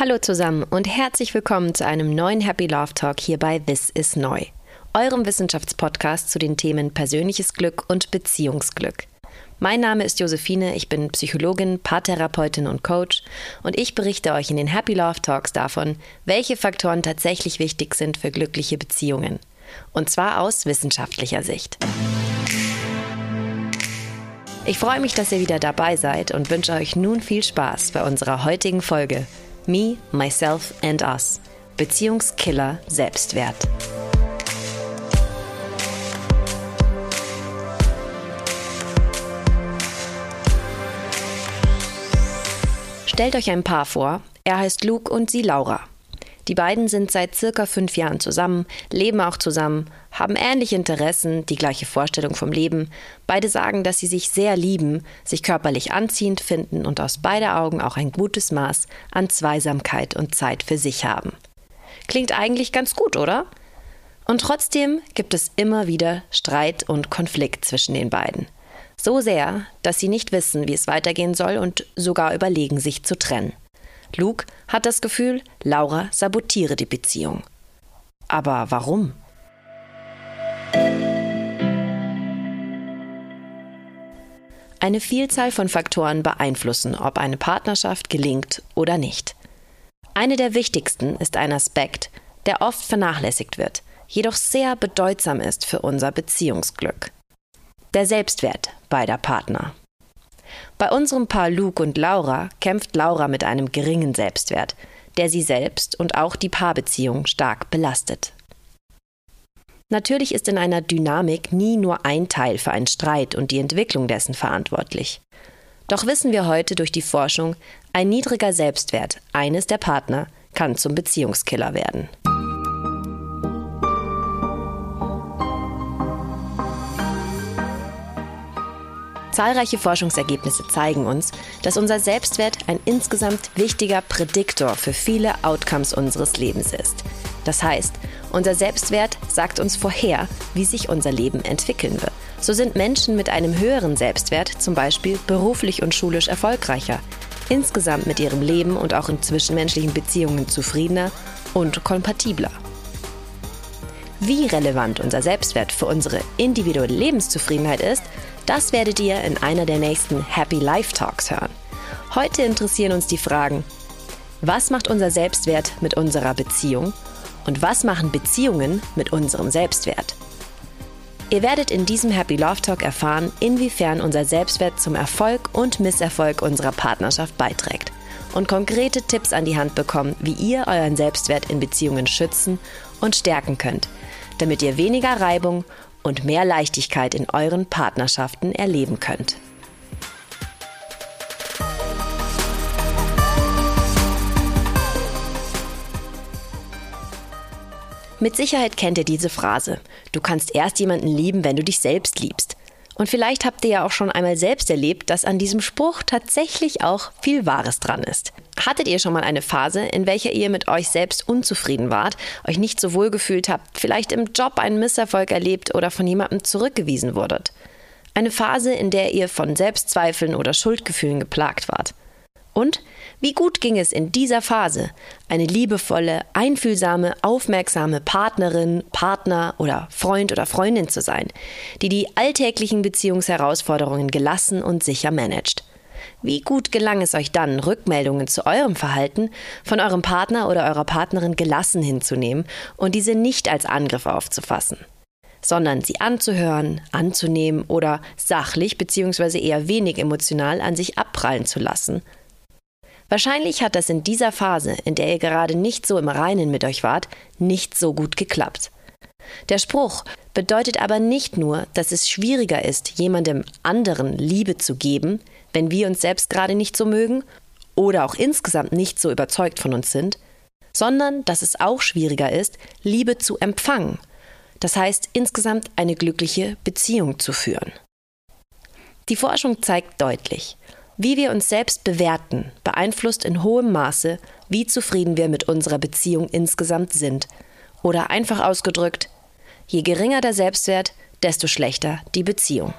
Hallo zusammen und herzlich willkommen zu einem neuen Happy Love Talk hier bei This is Neu, eurem Wissenschaftspodcast zu den Themen persönliches Glück und Beziehungsglück. Mein Name ist Josephine, ich bin Psychologin, Paartherapeutin und Coach und ich berichte euch in den Happy Love Talks davon, welche Faktoren tatsächlich wichtig sind für glückliche Beziehungen. Und zwar aus wissenschaftlicher Sicht. Ich freue mich, dass ihr wieder dabei seid und wünsche euch nun viel Spaß bei unserer heutigen Folge Me, Myself and Us. Beziehungskiller Selbstwert. Stellt euch ein Paar vor. Er heißt Luke und sie Laura. Die beiden sind seit circa fünf Jahren zusammen, leben auch zusammen, haben ähnliche Interessen, die gleiche Vorstellung vom Leben. Beide sagen, dass sie sich sehr lieben, sich körperlich anziehend finden und aus beider Augen auch ein gutes Maß an Zweisamkeit und Zeit für sich haben. Klingt eigentlich ganz gut, oder? Und trotzdem gibt es immer wieder Streit und Konflikt zwischen den beiden. So sehr, dass sie nicht wissen, wie es weitergehen soll und sogar überlegen, sich zu trennen. Luke hat das Gefühl, Laura sabotiere die Beziehung. Aber warum? Eine Vielzahl von Faktoren beeinflussen, ob eine Partnerschaft gelingt oder nicht. Eine der wichtigsten ist ein Aspekt, der oft vernachlässigt wird, jedoch sehr bedeutsam ist für unser Beziehungsglück der Selbstwert beider Partner. Bei unserem Paar Luke und Laura kämpft Laura mit einem geringen Selbstwert, der sie selbst und auch die Paarbeziehung stark belastet. Natürlich ist in einer Dynamik nie nur ein Teil für einen Streit und die Entwicklung dessen verantwortlich. Doch wissen wir heute durch die Forschung, ein niedriger Selbstwert eines der Partner kann zum Beziehungskiller werden. Zahlreiche Forschungsergebnisse zeigen uns, dass unser Selbstwert ein insgesamt wichtiger Prädiktor für viele Outcomes unseres Lebens ist. Das heißt, unser Selbstwert sagt uns vorher, wie sich unser Leben entwickeln wird. So sind Menschen mit einem höheren Selbstwert zum Beispiel beruflich und schulisch erfolgreicher, insgesamt mit ihrem Leben und auch in zwischenmenschlichen Beziehungen zufriedener und kompatibler. Wie relevant unser Selbstwert für unsere individuelle Lebenszufriedenheit ist, das werdet ihr in einer der nächsten Happy Life Talks hören. Heute interessieren uns die Fragen, was macht unser Selbstwert mit unserer Beziehung und was machen Beziehungen mit unserem Selbstwert? Ihr werdet in diesem Happy Love Talk erfahren, inwiefern unser Selbstwert zum Erfolg und Misserfolg unserer Partnerschaft beiträgt und konkrete Tipps an die Hand bekommen, wie ihr euren Selbstwert in Beziehungen schützen und stärken könnt, damit ihr weniger Reibung und mehr Leichtigkeit in euren Partnerschaften erleben könnt. Mit Sicherheit kennt ihr diese Phrase. Du kannst erst jemanden lieben, wenn du dich selbst liebst. Und vielleicht habt ihr ja auch schon einmal selbst erlebt, dass an diesem Spruch tatsächlich auch viel Wahres dran ist. Hattet ihr schon mal eine Phase, in welcher ihr mit euch selbst unzufrieden wart, euch nicht so wohl gefühlt habt, vielleicht im Job einen Misserfolg erlebt oder von jemandem zurückgewiesen wurdet? Eine Phase, in der ihr von Selbstzweifeln oder Schuldgefühlen geplagt wart. Und wie gut ging es in dieser Phase, eine liebevolle, einfühlsame, aufmerksame Partnerin, Partner oder Freund oder Freundin zu sein, die die alltäglichen Beziehungsherausforderungen gelassen und sicher managt? Wie gut gelang es euch dann, Rückmeldungen zu eurem Verhalten von eurem Partner oder eurer Partnerin gelassen hinzunehmen und diese nicht als Angriff aufzufassen? sondern sie anzuhören, anzunehmen oder sachlich bzw. eher wenig emotional an sich abprallen zu lassen Wahrscheinlich hat das in dieser Phase, in der ihr gerade nicht so im Reinen mit euch wart, nicht so gut geklappt. Der Spruch bedeutet aber nicht nur, dass es schwieriger ist, jemandem anderen Liebe zu geben, wenn wir uns selbst gerade nicht so mögen oder auch insgesamt nicht so überzeugt von uns sind, sondern dass es auch schwieriger ist, Liebe zu empfangen. Das heißt, insgesamt eine glückliche Beziehung zu führen. Die Forschung zeigt deutlich, wie wir uns selbst bewerten, beeinflusst in hohem Maße, wie zufrieden wir mit unserer Beziehung insgesamt sind. Oder einfach ausgedrückt, je geringer der Selbstwert, desto schlechter die Beziehung.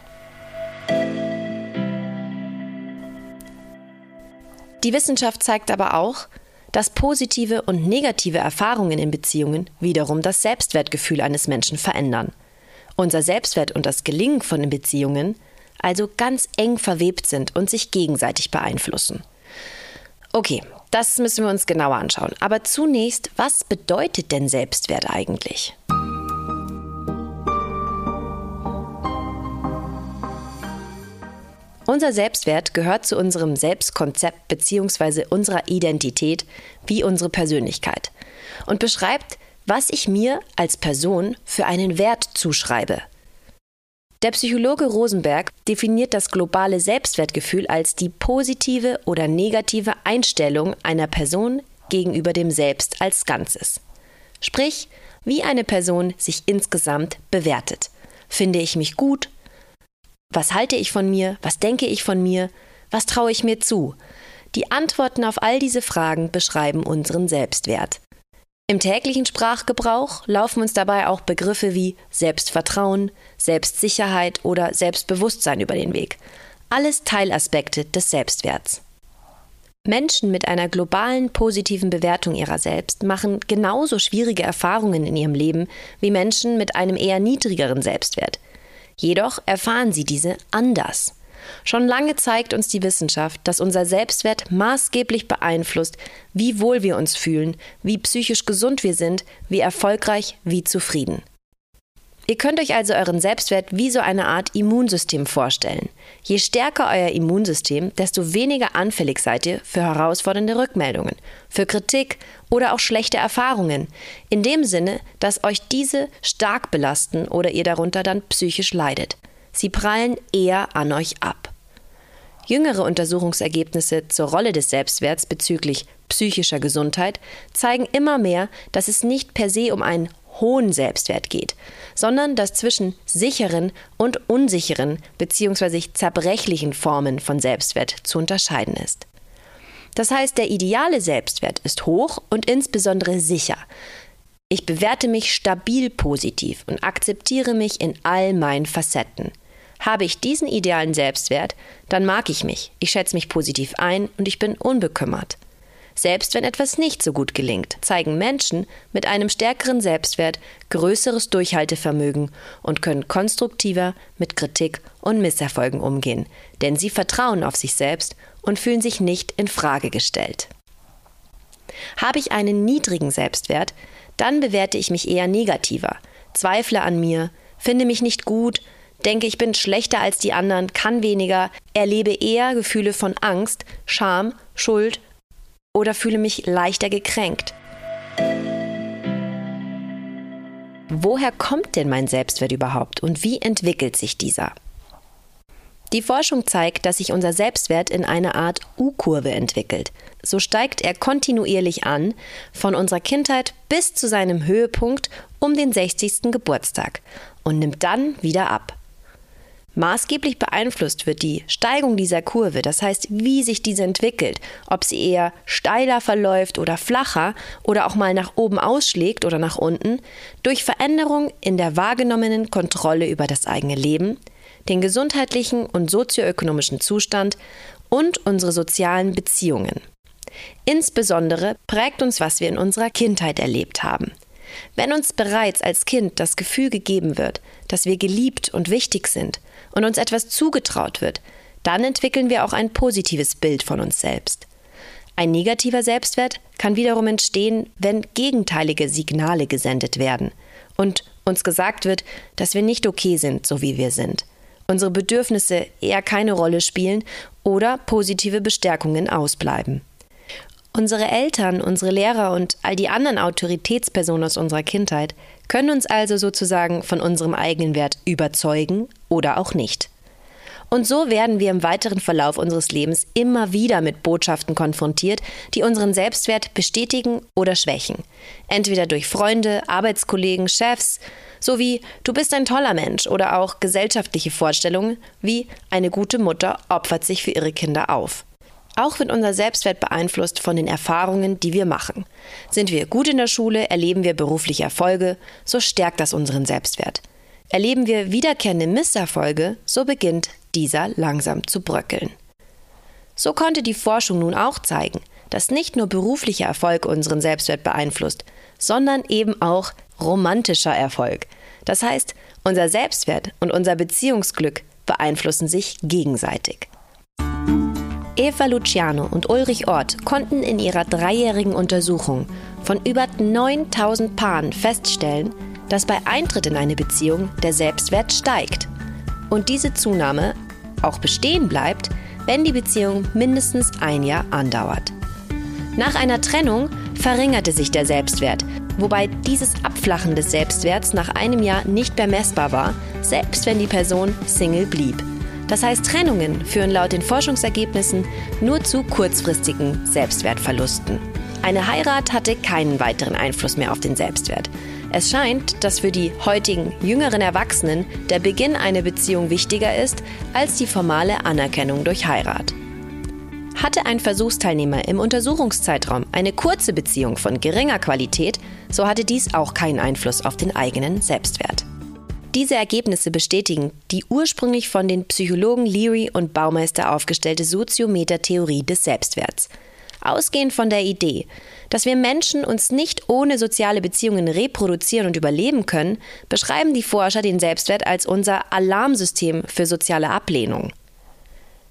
Die Wissenschaft zeigt aber auch, dass positive und negative Erfahrungen in Beziehungen wiederum das Selbstwertgefühl eines Menschen verändern. Unser Selbstwert und das Gelingen von den Beziehungen also ganz eng verwebt sind und sich gegenseitig beeinflussen. Okay, das müssen wir uns genauer anschauen. Aber zunächst, was bedeutet denn Selbstwert eigentlich? Unser Selbstwert gehört zu unserem Selbstkonzept bzw. unserer Identität wie unsere Persönlichkeit und beschreibt, was ich mir als Person für einen Wert zuschreibe. Der Psychologe Rosenberg definiert das globale Selbstwertgefühl als die positive oder negative Einstellung einer Person gegenüber dem Selbst als Ganzes. Sprich, wie eine Person sich insgesamt bewertet. Finde ich mich gut, was halte ich von mir? Was denke ich von mir? Was traue ich mir zu? Die Antworten auf all diese Fragen beschreiben unseren Selbstwert. Im täglichen Sprachgebrauch laufen uns dabei auch Begriffe wie Selbstvertrauen, Selbstsicherheit oder Selbstbewusstsein über den Weg. Alles Teilaspekte des Selbstwerts. Menschen mit einer globalen positiven Bewertung ihrer selbst machen genauso schwierige Erfahrungen in ihrem Leben wie Menschen mit einem eher niedrigeren Selbstwert. Jedoch erfahren sie diese anders. Schon lange zeigt uns die Wissenschaft, dass unser Selbstwert maßgeblich beeinflusst, wie wohl wir uns fühlen, wie psychisch gesund wir sind, wie erfolgreich, wie zufrieden. Ihr könnt euch also euren Selbstwert wie so eine Art Immunsystem vorstellen. Je stärker euer Immunsystem, desto weniger anfällig seid ihr für herausfordernde Rückmeldungen, für Kritik oder auch schlechte Erfahrungen. In dem Sinne, dass euch diese stark belasten oder ihr darunter dann psychisch leidet. Sie prallen eher an euch ab. Jüngere Untersuchungsergebnisse zur Rolle des Selbstwerts bezüglich psychischer Gesundheit zeigen immer mehr, dass es nicht per se um einen hohen Selbstwert geht, sondern dass zwischen sicheren und unsicheren bzw. zerbrechlichen Formen von Selbstwert zu unterscheiden ist. Das heißt, der ideale Selbstwert ist hoch und insbesondere sicher. Ich bewerte mich stabil positiv und akzeptiere mich in all meinen Facetten. Habe ich diesen idealen Selbstwert, dann mag ich mich, ich schätze mich positiv ein und ich bin unbekümmert. Selbst wenn etwas nicht so gut gelingt, zeigen Menschen mit einem stärkeren Selbstwert größeres Durchhaltevermögen und können konstruktiver mit Kritik und Misserfolgen umgehen, denn sie vertrauen auf sich selbst und fühlen sich nicht in Frage gestellt. Habe ich einen niedrigen Selbstwert, dann bewerte ich mich eher negativer, zweifle an mir, finde mich nicht gut, denke, ich bin schlechter als die anderen, kann weniger, erlebe eher Gefühle von Angst, Scham, Schuld oder fühle mich leichter gekränkt. Woher kommt denn mein Selbstwert überhaupt? Und wie entwickelt sich dieser? Die Forschung zeigt, dass sich unser Selbstwert in einer Art U-Kurve entwickelt. So steigt er kontinuierlich an, von unserer Kindheit bis zu seinem Höhepunkt um den 60. Geburtstag und nimmt dann wieder ab. Maßgeblich beeinflusst wird die Steigung dieser Kurve, das heißt, wie sich diese entwickelt, ob sie eher steiler verläuft oder flacher oder auch mal nach oben ausschlägt oder nach unten, durch Veränderung in der wahrgenommenen Kontrolle über das eigene Leben, den gesundheitlichen und sozioökonomischen Zustand und unsere sozialen Beziehungen. Insbesondere prägt uns, was wir in unserer Kindheit erlebt haben. Wenn uns bereits als Kind das Gefühl gegeben wird, dass wir geliebt und wichtig sind und uns etwas zugetraut wird, dann entwickeln wir auch ein positives Bild von uns selbst. Ein negativer Selbstwert kann wiederum entstehen, wenn gegenteilige Signale gesendet werden und uns gesagt wird, dass wir nicht okay sind, so wie wir sind, unsere Bedürfnisse eher keine Rolle spielen oder positive Bestärkungen ausbleiben. Unsere Eltern, unsere Lehrer und all die anderen Autoritätspersonen aus unserer Kindheit können uns also sozusagen von unserem eigenen Wert überzeugen oder auch nicht. Und so werden wir im weiteren Verlauf unseres Lebens immer wieder mit Botschaften konfrontiert, die unseren Selbstwert bestätigen oder schwächen. Entweder durch Freunde, Arbeitskollegen, Chefs, sowie du bist ein toller Mensch oder auch gesellschaftliche Vorstellungen wie eine gute Mutter opfert sich für ihre Kinder auf. Auch wird unser Selbstwert beeinflusst von den Erfahrungen, die wir machen. Sind wir gut in der Schule, erleben wir berufliche Erfolge, so stärkt das unseren Selbstwert. Erleben wir wiederkehrende Misserfolge, so beginnt dieser langsam zu bröckeln. So konnte die Forschung nun auch zeigen, dass nicht nur beruflicher Erfolg unseren Selbstwert beeinflusst, sondern eben auch romantischer Erfolg. Das heißt, unser Selbstwert und unser Beziehungsglück beeinflussen sich gegenseitig. Eva Luciano und Ulrich Ort konnten in ihrer dreijährigen Untersuchung von über 9000 Paaren feststellen, dass bei Eintritt in eine Beziehung der Selbstwert steigt. Und diese Zunahme auch bestehen bleibt, wenn die Beziehung mindestens ein Jahr andauert. Nach einer Trennung verringerte sich der Selbstwert, wobei dieses Abflachen des Selbstwerts nach einem Jahr nicht mehr messbar war, selbst wenn die Person Single blieb. Das heißt, Trennungen führen laut den Forschungsergebnissen nur zu kurzfristigen Selbstwertverlusten. Eine Heirat hatte keinen weiteren Einfluss mehr auf den Selbstwert. Es scheint, dass für die heutigen jüngeren Erwachsenen der Beginn einer Beziehung wichtiger ist als die formale Anerkennung durch Heirat. Hatte ein Versuchsteilnehmer im Untersuchungszeitraum eine kurze Beziehung von geringer Qualität, so hatte dies auch keinen Einfluss auf den eigenen Selbstwert. Diese Ergebnisse bestätigen die ursprünglich von den Psychologen Leary und Baumeister aufgestellte Soziometer-Theorie des Selbstwerts. Ausgehend von der Idee, dass wir Menschen uns nicht ohne soziale Beziehungen reproduzieren und überleben können, beschreiben die Forscher den Selbstwert als unser Alarmsystem für soziale Ablehnung.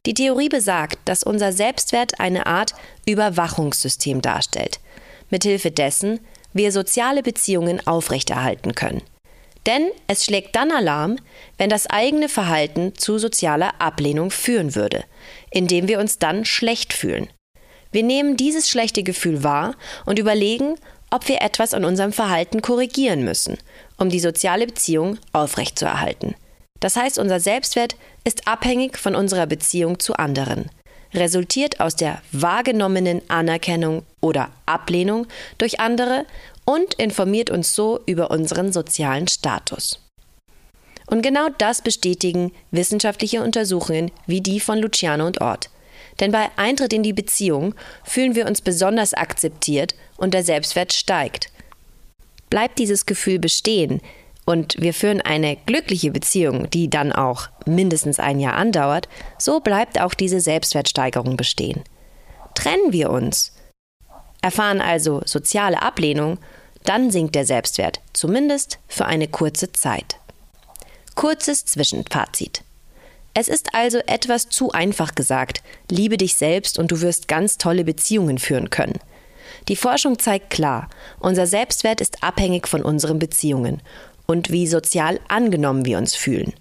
Die Theorie besagt, dass unser Selbstwert eine Art Überwachungssystem darstellt, mithilfe dessen wir soziale Beziehungen aufrechterhalten können. Denn es schlägt dann Alarm, wenn das eigene Verhalten zu sozialer Ablehnung führen würde, indem wir uns dann schlecht fühlen. Wir nehmen dieses schlechte Gefühl wahr und überlegen, ob wir etwas an unserem Verhalten korrigieren müssen, um die soziale Beziehung aufrechtzuerhalten. Das heißt, unser Selbstwert ist abhängig von unserer Beziehung zu anderen, resultiert aus der wahrgenommenen Anerkennung oder Ablehnung durch andere und informiert uns so über unseren sozialen Status. Und genau das bestätigen wissenschaftliche Untersuchungen wie die von Luciano und Ort. Denn bei Eintritt in die Beziehung fühlen wir uns besonders akzeptiert und der Selbstwert steigt. Bleibt dieses Gefühl bestehen, und wir führen eine glückliche Beziehung, die dann auch mindestens ein Jahr andauert, so bleibt auch diese Selbstwertsteigerung bestehen. Trennen wir uns, erfahren also soziale Ablehnung, dann sinkt der Selbstwert, zumindest für eine kurze Zeit. Kurzes Zwischenfazit. Es ist also etwas zu einfach gesagt, liebe dich selbst und du wirst ganz tolle Beziehungen führen können. Die Forschung zeigt klar, unser Selbstwert ist abhängig von unseren Beziehungen und wie sozial angenommen wir uns fühlen.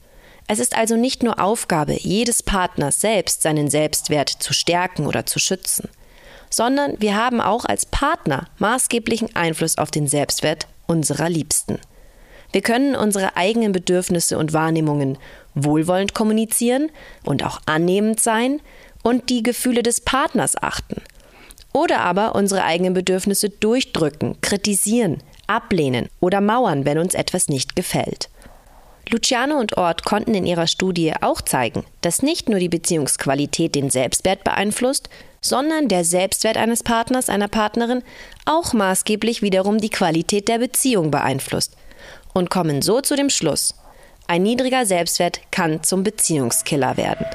Es ist also nicht nur Aufgabe jedes Partners selbst, seinen Selbstwert zu stärken oder zu schützen, sondern wir haben auch als Partner maßgeblichen Einfluss auf den Selbstwert unserer Liebsten. Wir können unsere eigenen Bedürfnisse und Wahrnehmungen wohlwollend kommunizieren und auch annehmend sein und die Gefühle des Partners achten. Oder aber unsere eigenen Bedürfnisse durchdrücken, kritisieren, ablehnen oder mauern, wenn uns etwas nicht gefällt. Luciano und Ort konnten in ihrer Studie auch zeigen, dass nicht nur die Beziehungsqualität den Selbstwert beeinflusst, sondern der Selbstwert eines Partners, einer Partnerin auch maßgeblich wiederum die Qualität der Beziehung beeinflusst und kommen so zu dem Schluss, ein niedriger Selbstwert kann zum Beziehungskiller werden.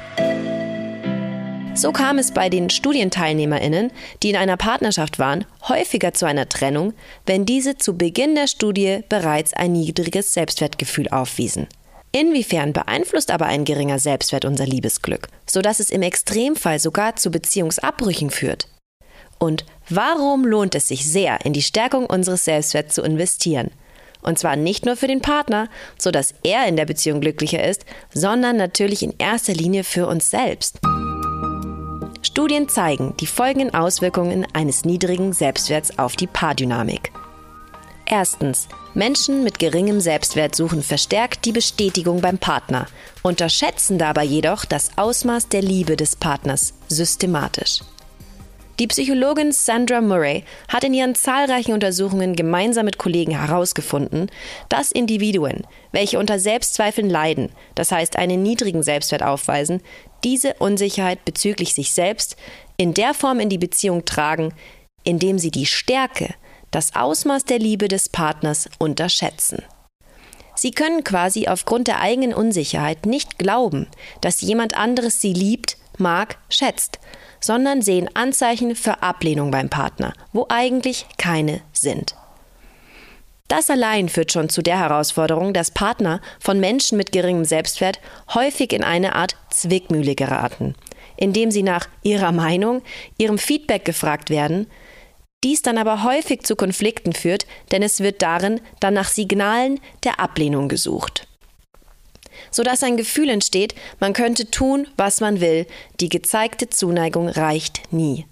So kam es bei den Studienteilnehmerinnen, die in einer Partnerschaft waren, häufiger zu einer Trennung, wenn diese zu Beginn der Studie bereits ein niedriges Selbstwertgefühl aufwiesen. Inwiefern beeinflusst aber ein geringer Selbstwert unser Liebesglück, sodass es im Extremfall sogar zu Beziehungsabbrüchen führt? Und warum lohnt es sich sehr, in die Stärkung unseres Selbstwerts zu investieren? Und zwar nicht nur für den Partner, sodass er in der Beziehung glücklicher ist, sondern natürlich in erster Linie für uns selbst. Studien zeigen die folgenden Auswirkungen eines niedrigen Selbstwerts auf die Paardynamik. Erstens. Menschen mit geringem Selbstwert suchen verstärkt die Bestätigung beim Partner, unterschätzen dabei jedoch das Ausmaß der Liebe des Partners systematisch. Die Psychologin Sandra Murray hat in ihren zahlreichen Untersuchungen gemeinsam mit Kollegen herausgefunden, dass Individuen, welche unter Selbstzweifeln leiden, das heißt einen niedrigen Selbstwert aufweisen, diese Unsicherheit bezüglich sich selbst in der Form in die Beziehung tragen, indem sie die Stärke, das Ausmaß der Liebe des Partners unterschätzen. Sie können quasi aufgrund der eigenen Unsicherheit nicht glauben, dass jemand anderes sie liebt mag, schätzt, sondern sehen Anzeichen für Ablehnung beim Partner, wo eigentlich keine sind. Das allein führt schon zu der Herausforderung, dass Partner von Menschen mit geringem Selbstwert häufig in eine Art Zwickmühle geraten, indem sie nach ihrer Meinung, ihrem Feedback gefragt werden, dies dann aber häufig zu Konflikten führt, denn es wird darin dann nach Signalen der Ablehnung gesucht. Sodass ein Gefühl entsteht, man könnte tun, was man will, die gezeigte Zuneigung reicht nie.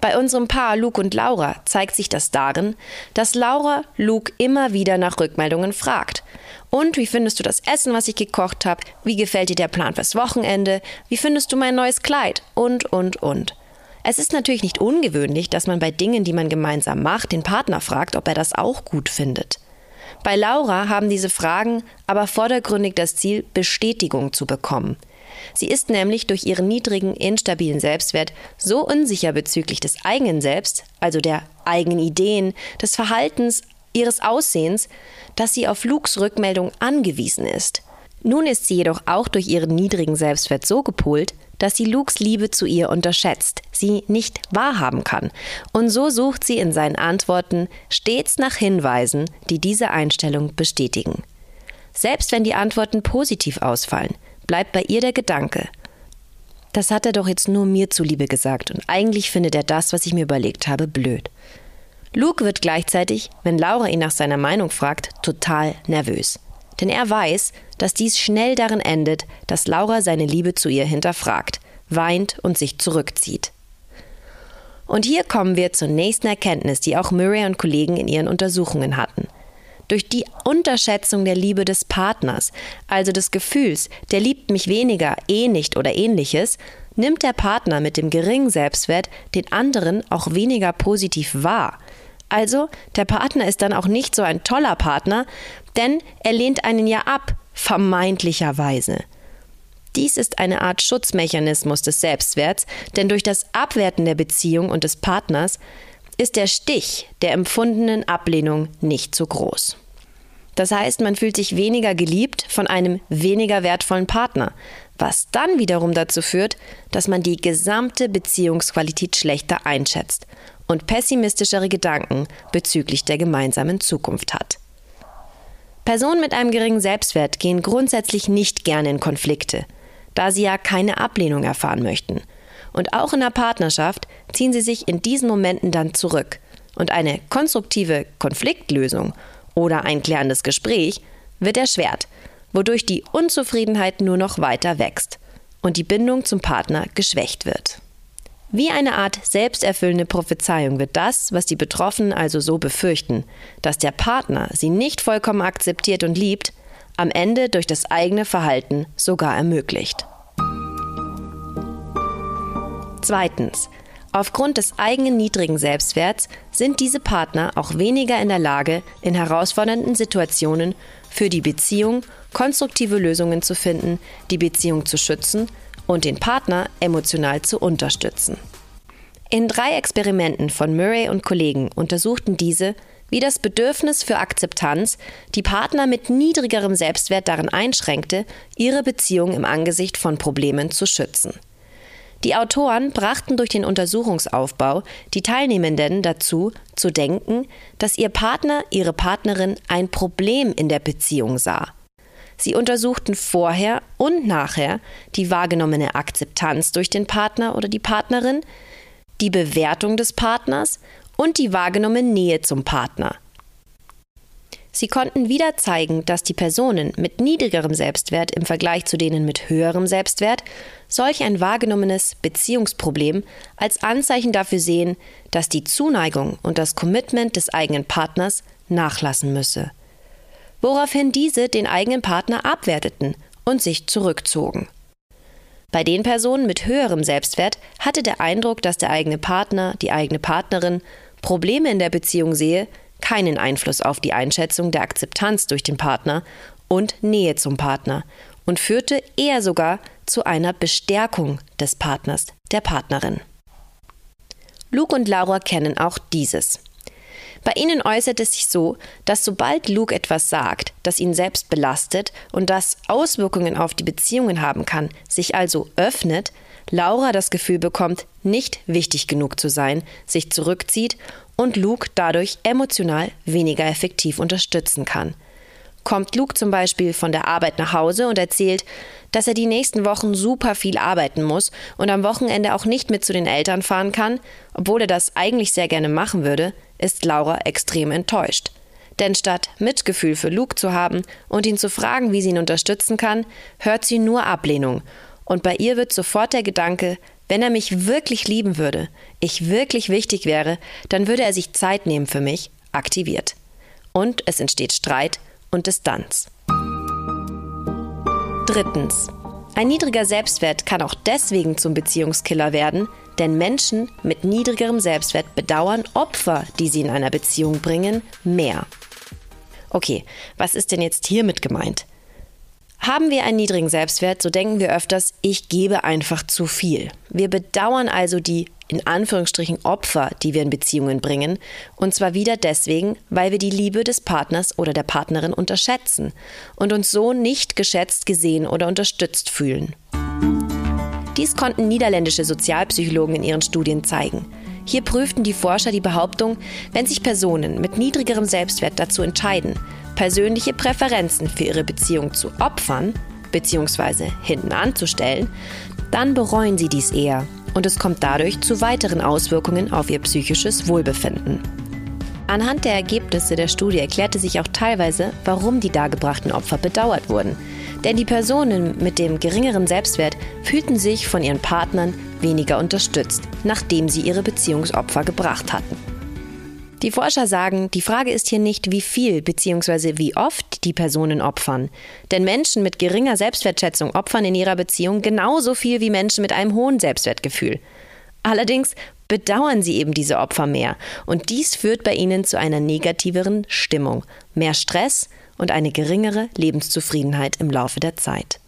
Bei unserem Paar Luke und Laura zeigt sich das darin, dass Laura Luke immer wieder nach Rückmeldungen fragt. Und wie findest du das Essen, was ich gekocht habe? Wie gefällt dir der Plan fürs Wochenende? Wie findest du mein neues Kleid? Und, und, und. Es ist natürlich nicht ungewöhnlich, dass man bei Dingen, die man gemeinsam macht, den Partner fragt, ob er das auch gut findet. Bei Laura haben diese Fragen aber vordergründig das Ziel, Bestätigung zu bekommen. Sie ist nämlich durch ihren niedrigen, instabilen Selbstwert so unsicher bezüglich des eigenen Selbst, also der eigenen Ideen, des Verhaltens, ihres Aussehens, dass sie auf Lukes Rückmeldung angewiesen ist. Nun ist sie jedoch auch durch ihren niedrigen Selbstwert so gepolt, dass sie Lukes Liebe zu ihr unterschätzt, sie nicht wahrhaben kann. Und so sucht sie in seinen Antworten stets nach Hinweisen, die diese Einstellung bestätigen. Selbst wenn die Antworten positiv ausfallen, bleibt bei ihr der Gedanke, das hat er doch jetzt nur mir zuliebe gesagt und eigentlich findet er das, was ich mir überlegt habe, blöd. Luke wird gleichzeitig, wenn Laura ihn nach seiner Meinung fragt, total nervös denn er weiß, dass dies schnell darin endet, dass Laura seine Liebe zu ihr hinterfragt, weint und sich zurückzieht. Und hier kommen wir zur nächsten Erkenntnis, die auch Murray und Kollegen in ihren Untersuchungen hatten. Durch die Unterschätzung der Liebe des Partners, also des Gefühls, der liebt mich weniger, eh nicht oder ähnliches, nimmt der Partner mit dem geringen Selbstwert den anderen auch weniger positiv wahr. Also, der Partner ist dann auch nicht so ein toller Partner, denn er lehnt einen ja ab, vermeintlicherweise. Dies ist eine Art Schutzmechanismus des Selbstwerts, denn durch das Abwerten der Beziehung und des Partners ist der Stich der empfundenen Ablehnung nicht so groß. Das heißt, man fühlt sich weniger geliebt von einem weniger wertvollen Partner, was dann wiederum dazu führt, dass man die gesamte Beziehungsqualität schlechter einschätzt und pessimistischere Gedanken bezüglich der gemeinsamen Zukunft hat. Personen mit einem geringen Selbstwert gehen grundsätzlich nicht gerne in Konflikte, da sie ja keine Ablehnung erfahren möchten. Und auch in der Partnerschaft ziehen sie sich in diesen Momenten dann zurück. Und eine konstruktive Konfliktlösung oder ein klärendes Gespräch wird erschwert, wodurch die Unzufriedenheit nur noch weiter wächst und die Bindung zum Partner geschwächt wird. Wie eine Art selbsterfüllende Prophezeiung wird das, was die Betroffenen also so befürchten, dass der Partner sie nicht vollkommen akzeptiert und liebt, am Ende durch das eigene Verhalten sogar ermöglicht. Zweitens. Aufgrund des eigenen niedrigen Selbstwerts sind diese Partner auch weniger in der Lage, in herausfordernden Situationen für die Beziehung konstruktive Lösungen zu finden, die Beziehung zu schützen und den Partner emotional zu unterstützen. In drei Experimenten von Murray und Kollegen untersuchten diese, wie das Bedürfnis für Akzeptanz die Partner mit niedrigerem Selbstwert darin einschränkte, ihre Beziehung im Angesicht von Problemen zu schützen. Die Autoren brachten durch den Untersuchungsaufbau die Teilnehmenden dazu, zu denken, dass ihr Partner, ihre Partnerin ein Problem in der Beziehung sah Sie untersuchten vorher und nachher die wahrgenommene Akzeptanz durch den Partner oder die Partnerin, die Bewertung des Partners und die wahrgenommene Nähe zum Partner. Sie konnten wieder zeigen, dass die Personen mit niedrigerem Selbstwert im Vergleich zu denen mit höherem Selbstwert solch ein wahrgenommenes Beziehungsproblem als Anzeichen dafür sehen, dass die Zuneigung und das Commitment des eigenen Partners nachlassen müsse woraufhin diese den eigenen Partner abwerteten und sich zurückzogen. Bei den Personen mit höherem Selbstwert hatte der Eindruck, dass der eigene Partner, die eigene Partnerin Probleme in der Beziehung sehe, keinen Einfluss auf die Einschätzung der Akzeptanz durch den Partner und Nähe zum Partner und führte eher sogar zu einer Bestärkung des Partners, der Partnerin. Luke und Laura kennen auch dieses. Bei ihnen äußert es sich so, dass sobald Luke etwas sagt, das ihn selbst belastet und das Auswirkungen auf die Beziehungen haben kann, sich also öffnet, Laura das Gefühl bekommt, nicht wichtig genug zu sein, sich zurückzieht und Luke dadurch emotional weniger effektiv unterstützen kann. Kommt Luke zum Beispiel von der Arbeit nach Hause und erzählt, dass er die nächsten Wochen super viel arbeiten muss und am Wochenende auch nicht mit zu den Eltern fahren kann, obwohl er das eigentlich sehr gerne machen würde, ist Laura extrem enttäuscht. Denn statt Mitgefühl für Luke zu haben und ihn zu fragen, wie sie ihn unterstützen kann, hört sie nur Ablehnung. Und bei ihr wird sofort der Gedanke, wenn er mich wirklich lieben würde, ich wirklich wichtig wäre, dann würde er sich Zeit nehmen für mich, aktiviert. Und es entsteht Streit und Distanz. Drittens. Ein niedriger Selbstwert kann auch deswegen zum Beziehungskiller werden, denn Menschen mit niedrigerem Selbstwert bedauern Opfer, die sie in einer Beziehung bringen, mehr. Okay, was ist denn jetzt hiermit gemeint? Haben wir einen niedrigen Selbstwert, so denken wir öfters, ich gebe einfach zu viel. Wir bedauern also die in Anführungsstrichen Opfer, die wir in Beziehungen bringen, und zwar wieder deswegen, weil wir die Liebe des Partners oder der Partnerin unterschätzen und uns so nicht geschätzt, gesehen oder unterstützt fühlen. Dies konnten niederländische Sozialpsychologen in ihren Studien zeigen. Hier prüften die Forscher die Behauptung, wenn sich Personen mit niedrigerem Selbstwert dazu entscheiden, persönliche Präferenzen für ihre Beziehung zu opfern bzw. hinten anzustellen, dann bereuen sie dies eher und es kommt dadurch zu weiteren Auswirkungen auf ihr psychisches Wohlbefinden. Anhand der Ergebnisse der Studie erklärte sich auch teilweise, warum die dargebrachten Opfer bedauert wurden. Denn die Personen mit dem geringeren Selbstwert fühlten sich von ihren Partnern weniger unterstützt, nachdem sie ihre Beziehungsopfer gebracht hatten. Die Forscher sagen, die Frage ist hier nicht, wie viel bzw. wie oft die Personen opfern. Denn Menschen mit geringer Selbstwertschätzung opfern in ihrer Beziehung genauso viel wie Menschen mit einem hohen Selbstwertgefühl. Allerdings bedauern sie eben diese Opfer mehr und dies führt bei ihnen zu einer negativeren Stimmung, mehr Stress und eine geringere Lebenszufriedenheit im Laufe der Zeit.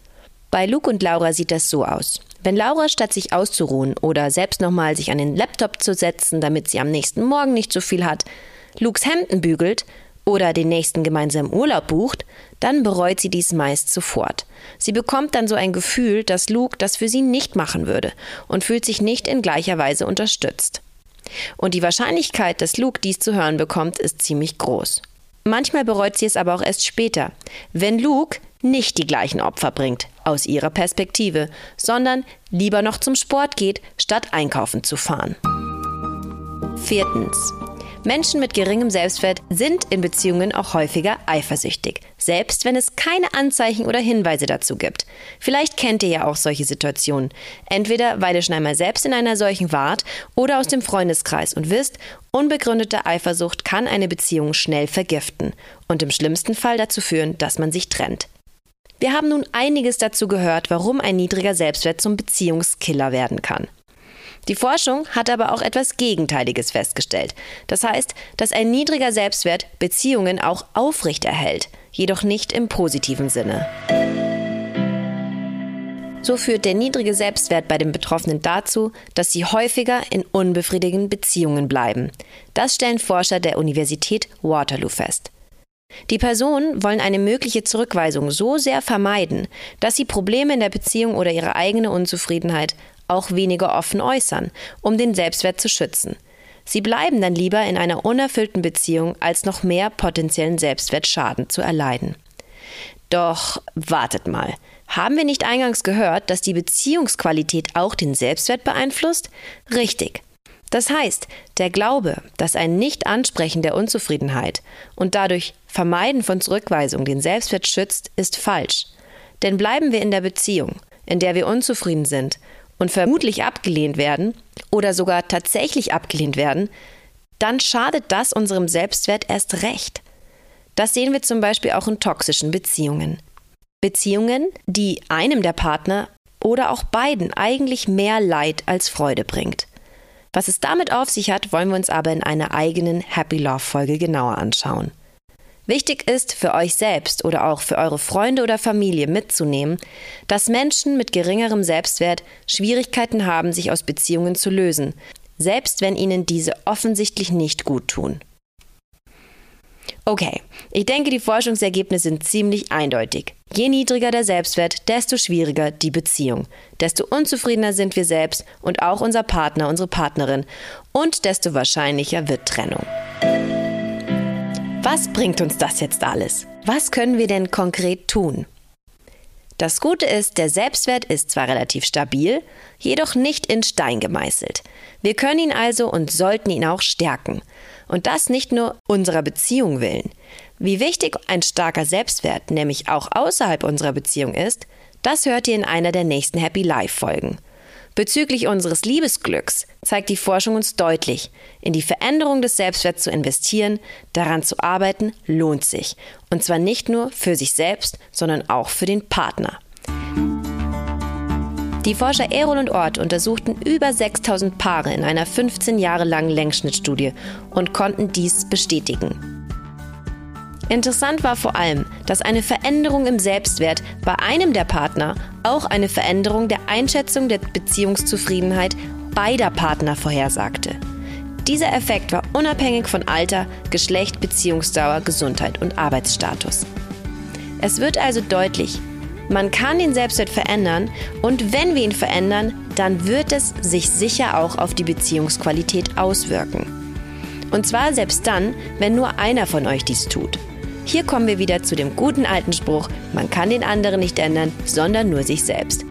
Bei Luke und Laura sieht das so aus. Wenn Laura statt sich auszuruhen oder selbst nochmal sich an den Laptop zu setzen, damit sie am nächsten Morgen nicht so viel hat, Lukes Hemden bügelt oder den nächsten gemeinsamen Urlaub bucht, dann bereut sie dies meist sofort. Sie bekommt dann so ein Gefühl, dass Luke das für sie nicht machen würde und fühlt sich nicht in gleicher Weise unterstützt. Und die Wahrscheinlichkeit, dass Luke dies zu hören bekommt, ist ziemlich groß. Manchmal bereut sie es aber auch erst später, wenn Luke nicht die gleichen Opfer bringt, aus ihrer Perspektive, sondern lieber noch zum Sport geht, statt einkaufen zu fahren. Viertens. Menschen mit geringem Selbstwert sind in Beziehungen auch häufiger eifersüchtig, selbst wenn es keine Anzeichen oder Hinweise dazu gibt. Vielleicht kennt ihr ja auch solche Situationen, entweder weil ihr schon einmal selbst in einer solchen wart oder aus dem Freundeskreis und wisst, unbegründete Eifersucht kann eine Beziehung schnell vergiften und im schlimmsten Fall dazu führen, dass man sich trennt. Wir haben nun einiges dazu gehört, warum ein niedriger Selbstwert zum Beziehungskiller werden kann. Die Forschung hat aber auch etwas Gegenteiliges festgestellt. Das heißt, dass ein niedriger Selbstwert Beziehungen auch aufrechterhält, jedoch nicht im positiven Sinne. So führt der niedrige Selbstwert bei den Betroffenen dazu, dass sie häufiger in unbefriedigenden Beziehungen bleiben. Das stellen Forscher der Universität Waterloo fest. Die Personen wollen eine mögliche Zurückweisung so sehr vermeiden, dass sie Probleme in der Beziehung oder ihre eigene Unzufriedenheit auch weniger offen äußern, um den Selbstwert zu schützen. Sie bleiben dann lieber in einer unerfüllten Beziehung, als noch mehr potenziellen Selbstwertschaden zu erleiden. Doch wartet mal. Haben wir nicht eingangs gehört, dass die Beziehungsqualität auch den Selbstwert beeinflusst? Richtig. Das heißt, der Glaube, dass ein Nicht-Ansprechen der Unzufriedenheit und dadurch Vermeiden von Zurückweisung den Selbstwert schützt, ist falsch. Denn bleiben wir in der Beziehung, in der wir unzufrieden sind und vermutlich abgelehnt werden oder sogar tatsächlich abgelehnt werden, dann schadet das unserem Selbstwert erst recht. Das sehen wir zum Beispiel auch in toxischen Beziehungen. Beziehungen, die einem der Partner oder auch beiden eigentlich mehr Leid als Freude bringt. Was es damit auf sich hat, wollen wir uns aber in einer eigenen Happy Love Folge genauer anschauen. Wichtig ist für euch selbst oder auch für eure Freunde oder Familie mitzunehmen, dass Menschen mit geringerem Selbstwert Schwierigkeiten haben, sich aus Beziehungen zu lösen, selbst wenn ihnen diese offensichtlich nicht gut tun. Okay, Ich denke, die Forschungsergebnisse sind ziemlich eindeutig. Je niedriger der Selbstwert, desto schwieriger die Beziehung. Desto unzufriedener sind wir selbst und auch unser Partner, unsere Partnerin. Und desto wahrscheinlicher wird Trennung. Was bringt uns das jetzt alles? Was können wir denn konkret tun? Das Gute ist, der Selbstwert ist zwar relativ stabil, jedoch nicht in Stein gemeißelt. Wir können ihn also und sollten ihn auch stärken. Und das nicht nur unserer Beziehung willen. Wie wichtig ein starker Selbstwert nämlich auch außerhalb unserer Beziehung ist, das hört ihr in einer der nächsten Happy Life Folgen. Bezüglich unseres Liebesglücks zeigt die Forschung uns deutlich, in die Veränderung des Selbstwerts zu investieren, daran zu arbeiten, lohnt sich. Und zwar nicht nur für sich selbst, sondern auch für den Partner. Die Forscher Erol und Ort untersuchten über 6000 Paare in einer 15 Jahre langen Längsschnittstudie und konnten dies bestätigen. Interessant war vor allem, dass eine Veränderung im Selbstwert bei einem der Partner auch eine Veränderung der Einschätzung der Beziehungszufriedenheit beider Partner vorhersagte. Dieser Effekt war unabhängig von Alter, Geschlecht, Beziehungsdauer, Gesundheit und Arbeitsstatus. Es wird also deutlich, man kann den Selbstwert verändern und wenn wir ihn verändern, dann wird es sich sicher auch auf die Beziehungsqualität auswirken. Und zwar selbst dann, wenn nur einer von euch dies tut. Hier kommen wir wieder zu dem guten alten Spruch, man kann den anderen nicht ändern, sondern nur sich selbst.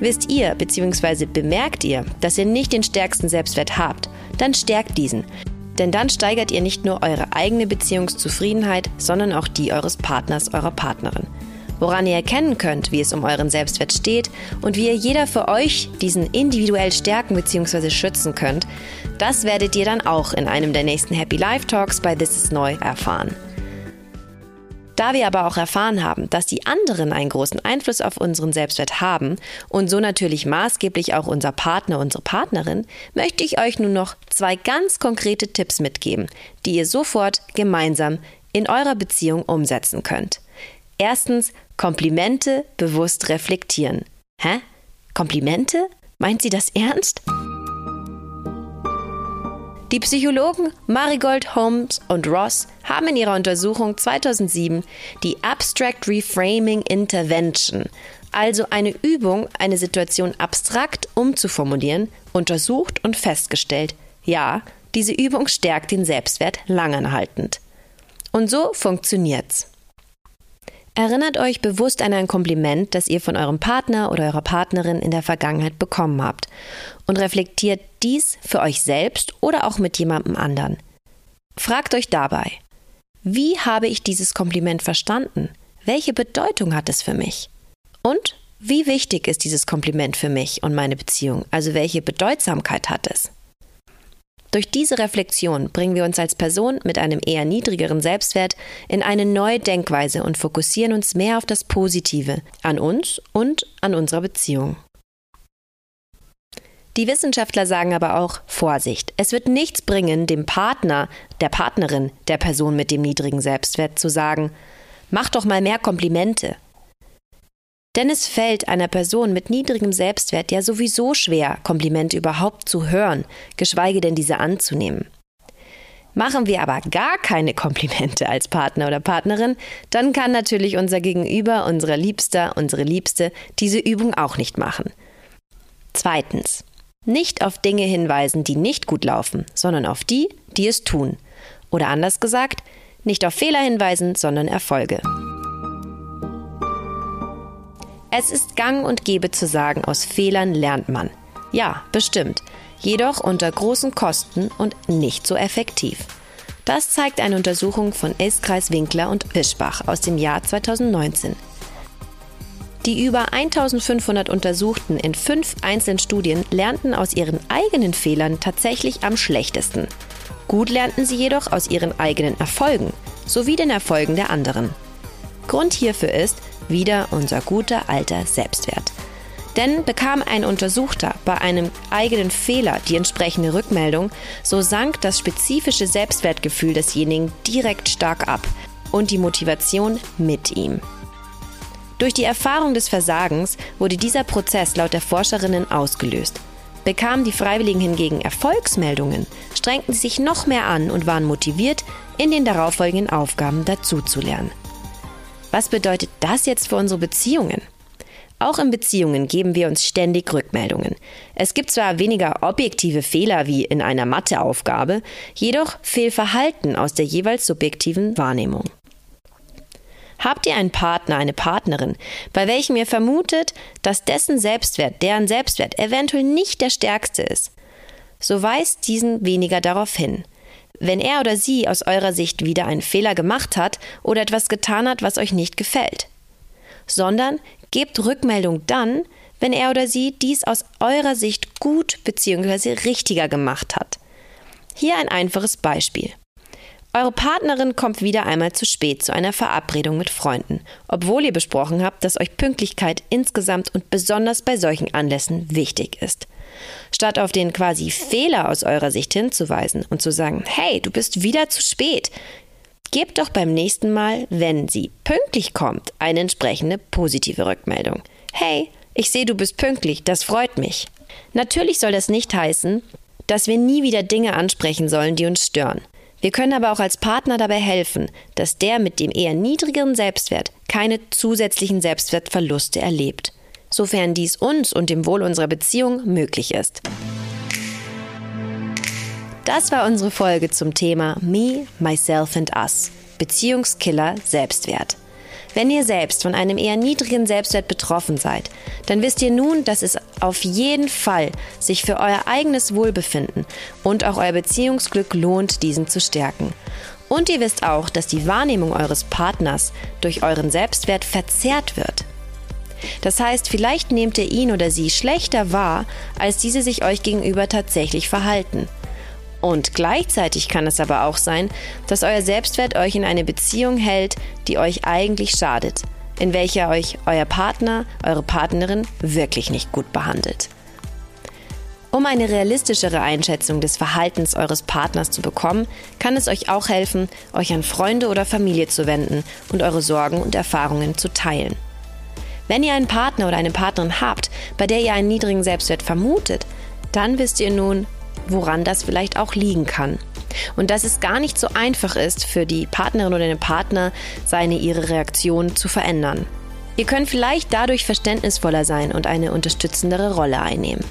Wisst ihr bzw. bemerkt ihr, dass ihr nicht den stärksten Selbstwert habt, dann stärkt diesen. Denn dann steigert ihr nicht nur eure eigene Beziehungszufriedenheit, sondern auch die eures Partners, eurer Partnerin. Woran ihr erkennen könnt, wie es um euren Selbstwert steht und wie ihr jeder für euch diesen individuell stärken bzw. schützen könnt, das werdet ihr dann auch in einem der nächsten Happy Life Talks bei This is Neu erfahren. Da wir aber auch erfahren haben, dass die anderen einen großen Einfluss auf unseren Selbstwert haben und so natürlich maßgeblich auch unser Partner, unsere Partnerin, möchte ich euch nun noch zwei ganz konkrete Tipps mitgeben, die ihr sofort gemeinsam in eurer Beziehung umsetzen könnt. Erstens, Komplimente bewusst reflektieren. Hä? Komplimente? Meint sie das ernst? Die Psychologen Marigold Holmes und Ross haben in ihrer Untersuchung 2007 die Abstract Reframing Intervention, also eine Übung, eine Situation abstrakt umzuformulieren, untersucht und festgestellt, ja, diese Übung stärkt den Selbstwert langanhaltend. Und so funktioniert's. Erinnert euch bewusst an ein Kompliment, das ihr von eurem Partner oder eurer Partnerin in der Vergangenheit bekommen habt und reflektiert dies für euch selbst oder auch mit jemandem anderen. Fragt euch dabei, wie habe ich dieses Kompliment verstanden? Welche Bedeutung hat es für mich? Und wie wichtig ist dieses Kompliment für mich und meine Beziehung? Also welche Bedeutsamkeit hat es? Durch diese Reflexion bringen wir uns als Person mit einem eher niedrigeren Selbstwert in eine neue Denkweise und fokussieren uns mehr auf das Positive an uns und an unserer Beziehung. Die Wissenschaftler sagen aber auch Vorsicht. Es wird nichts bringen, dem Partner, der Partnerin, der Person mit dem niedrigen Selbstwert zu sagen, mach doch mal mehr Komplimente. Denn es fällt einer Person mit niedrigem Selbstwert ja sowieso schwer, Komplimente überhaupt zu hören, geschweige denn diese anzunehmen. Machen wir aber gar keine Komplimente als Partner oder Partnerin, dann kann natürlich unser Gegenüber, unser Liebster, unsere Liebste diese Übung auch nicht machen. Zweitens. Nicht auf Dinge hinweisen, die nicht gut laufen, sondern auf die, die es tun. Oder anders gesagt, nicht auf Fehler hinweisen, sondern Erfolge. Es ist gang und gäbe zu sagen, aus Fehlern lernt man. Ja, bestimmt. Jedoch unter großen Kosten und nicht so effektiv. Das zeigt eine Untersuchung von Eskreis Winkler und Wischbach aus dem Jahr 2019. Die über 1500 Untersuchten in fünf einzelnen Studien lernten aus ihren eigenen Fehlern tatsächlich am schlechtesten. Gut lernten sie jedoch aus ihren eigenen Erfolgen sowie den Erfolgen der anderen. Grund hierfür ist, wieder unser guter alter Selbstwert. Denn bekam ein Untersuchter bei einem eigenen Fehler die entsprechende Rückmeldung, so sank das spezifische Selbstwertgefühl desjenigen direkt stark ab und die Motivation mit ihm. Durch die Erfahrung des Versagens wurde dieser Prozess laut der Forscherinnen ausgelöst. Bekamen die Freiwilligen hingegen Erfolgsmeldungen, strengten sie sich noch mehr an und waren motiviert, in den darauffolgenden Aufgaben dazuzulernen. Was bedeutet das jetzt für unsere Beziehungen? Auch in Beziehungen geben wir uns ständig Rückmeldungen. Es gibt zwar weniger objektive Fehler wie in einer Matheaufgabe, jedoch Fehlverhalten aus der jeweils subjektiven Wahrnehmung. Habt ihr einen Partner, eine Partnerin, bei welchem ihr vermutet, dass dessen Selbstwert, deren Selbstwert eventuell nicht der stärkste ist, so weist diesen weniger darauf hin. Wenn er oder sie aus eurer Sicht wieder einen Fehler gemacht hat oder etwas getan hat, was euch nicht gefällt. Sondern gebt Rückmeldung dann, wenn er oder sie dies aus eurer Sicht gut bzw. richtiger gemacht hat. Hier ein einfaches Beispiel. Eure Partnerin kommt wieder einmal zu spät zu einer Verabredung mit Freunden, obwohl ihr besprochen habt, dass euch Pünktlichkeit insgesamt und besonders bei solchen Anlässen wichtig ist. Statt auf den quasi Fehler aus eurer Sicht hinzuweisen und zu sagen, hey, du bist wieder zu spät, gebt doch beim nächsten Mal, wenn sie pünktlich kommt, eine entsprechende positive Rückmeldung. Hey, ich sehe, du bist pünktlich, das freut mich. Natürlich soll das nicht heißen, dass wir nie wieder Dinge ansprechen sollen, die uns stören. Wir können aber auch als Partner dabei helfen, dass der mit dem eher niedrigeren Selbstwert keine zusätzlichen Selbstwertverluste erlebt, sofern dies uns und dem Wohl unserer Beziehung möglich ist. Das war unsere Folge zum Thema Me, Myself and Us, Beziehungskiller Selbstwert. Wenn ihr selbst von einem eher niedrigen Selbstwert betroffen seid, dann wisst ihr nun, dass es auf jeden Fall sich für euer eigenes Wohlbefinden und auch euer Beziehungsglück lohnt, diesen zu stärken. Und ihr wisst auch, dass die Wahrnehmung eures Partners durch euren Selbstwert verzerrt wird. Das heißt, vielleicht nehmt ihr ihn oder sie schlechter wahr, als diese sich euch gegenüber tatsächlich verhalten. Und gleichzeitig kann es aber auch sein, dass euer Selbstwert euch in eine Beziehung hält, die euch eigentlich schadet, in welcher euch euer Partner, eure Partnerin wirklich nicht gut behandelt. Um eine realistischere Einschätzung des Verhaltens eures Partners zu bekommen, kann es euch auch helfen, euch an Freunde oder Familie zu wenden und eure Sorgen und Erfahrungen zu teilen. Wenn ihr einen Partner oder eine Partnerin habt, bei der ihr einen niedrigen Selbstwert vermutet, dann wisst ihr nun, woran das vielleicht auch liegen kann. Und dass es gar nicht so einfach ist, für die Partnerin oder den Partner seine ihre Reaktion zu verändern. Ihr könnt vielleicht dadurch verständnisvoller sein und eine unterstützendere Rolle einnehmen.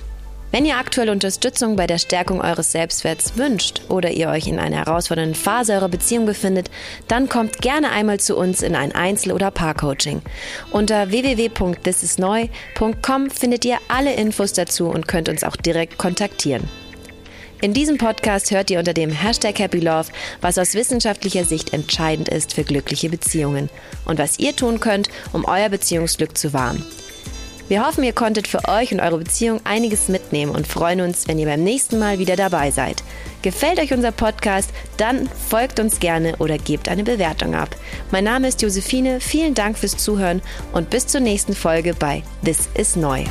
Wenn ihr aktuell Unterstützung bei der Stärkung eures Selbstwerts wünscht oder ihr euch in einer herausfordernden Phase eurer Beziehung befindet, dann kommt gerne einmal zu uns in ein Einzel- oder Paarcoaching. Unter www.thisisneu.com findet ihr alle Infos dazu und könnt uns auch direkt kontaktieren. In diesem Podcast hört ihr unter dem Hashtag Happy Love, was aus wissenschaftlicher Sicht entscheidend ist für glückliche Beziehungen und was ihr tun könnt, um euer Beziehungsglück zu wahren. Wir hoffen, ihr konntet für euch und eure Beziehung einiges mitnehmen und freuen uns, wenn ihr beim nächsten Mal wieder dabei seid. Gefällt euch unser Podcast? Dann folgt uns gerne oder gebt eine Bewertung ab. Mein Name ist Josephine, vielen Dank fürs Zuhören und bis zur nächsten Folge bei This is Neu.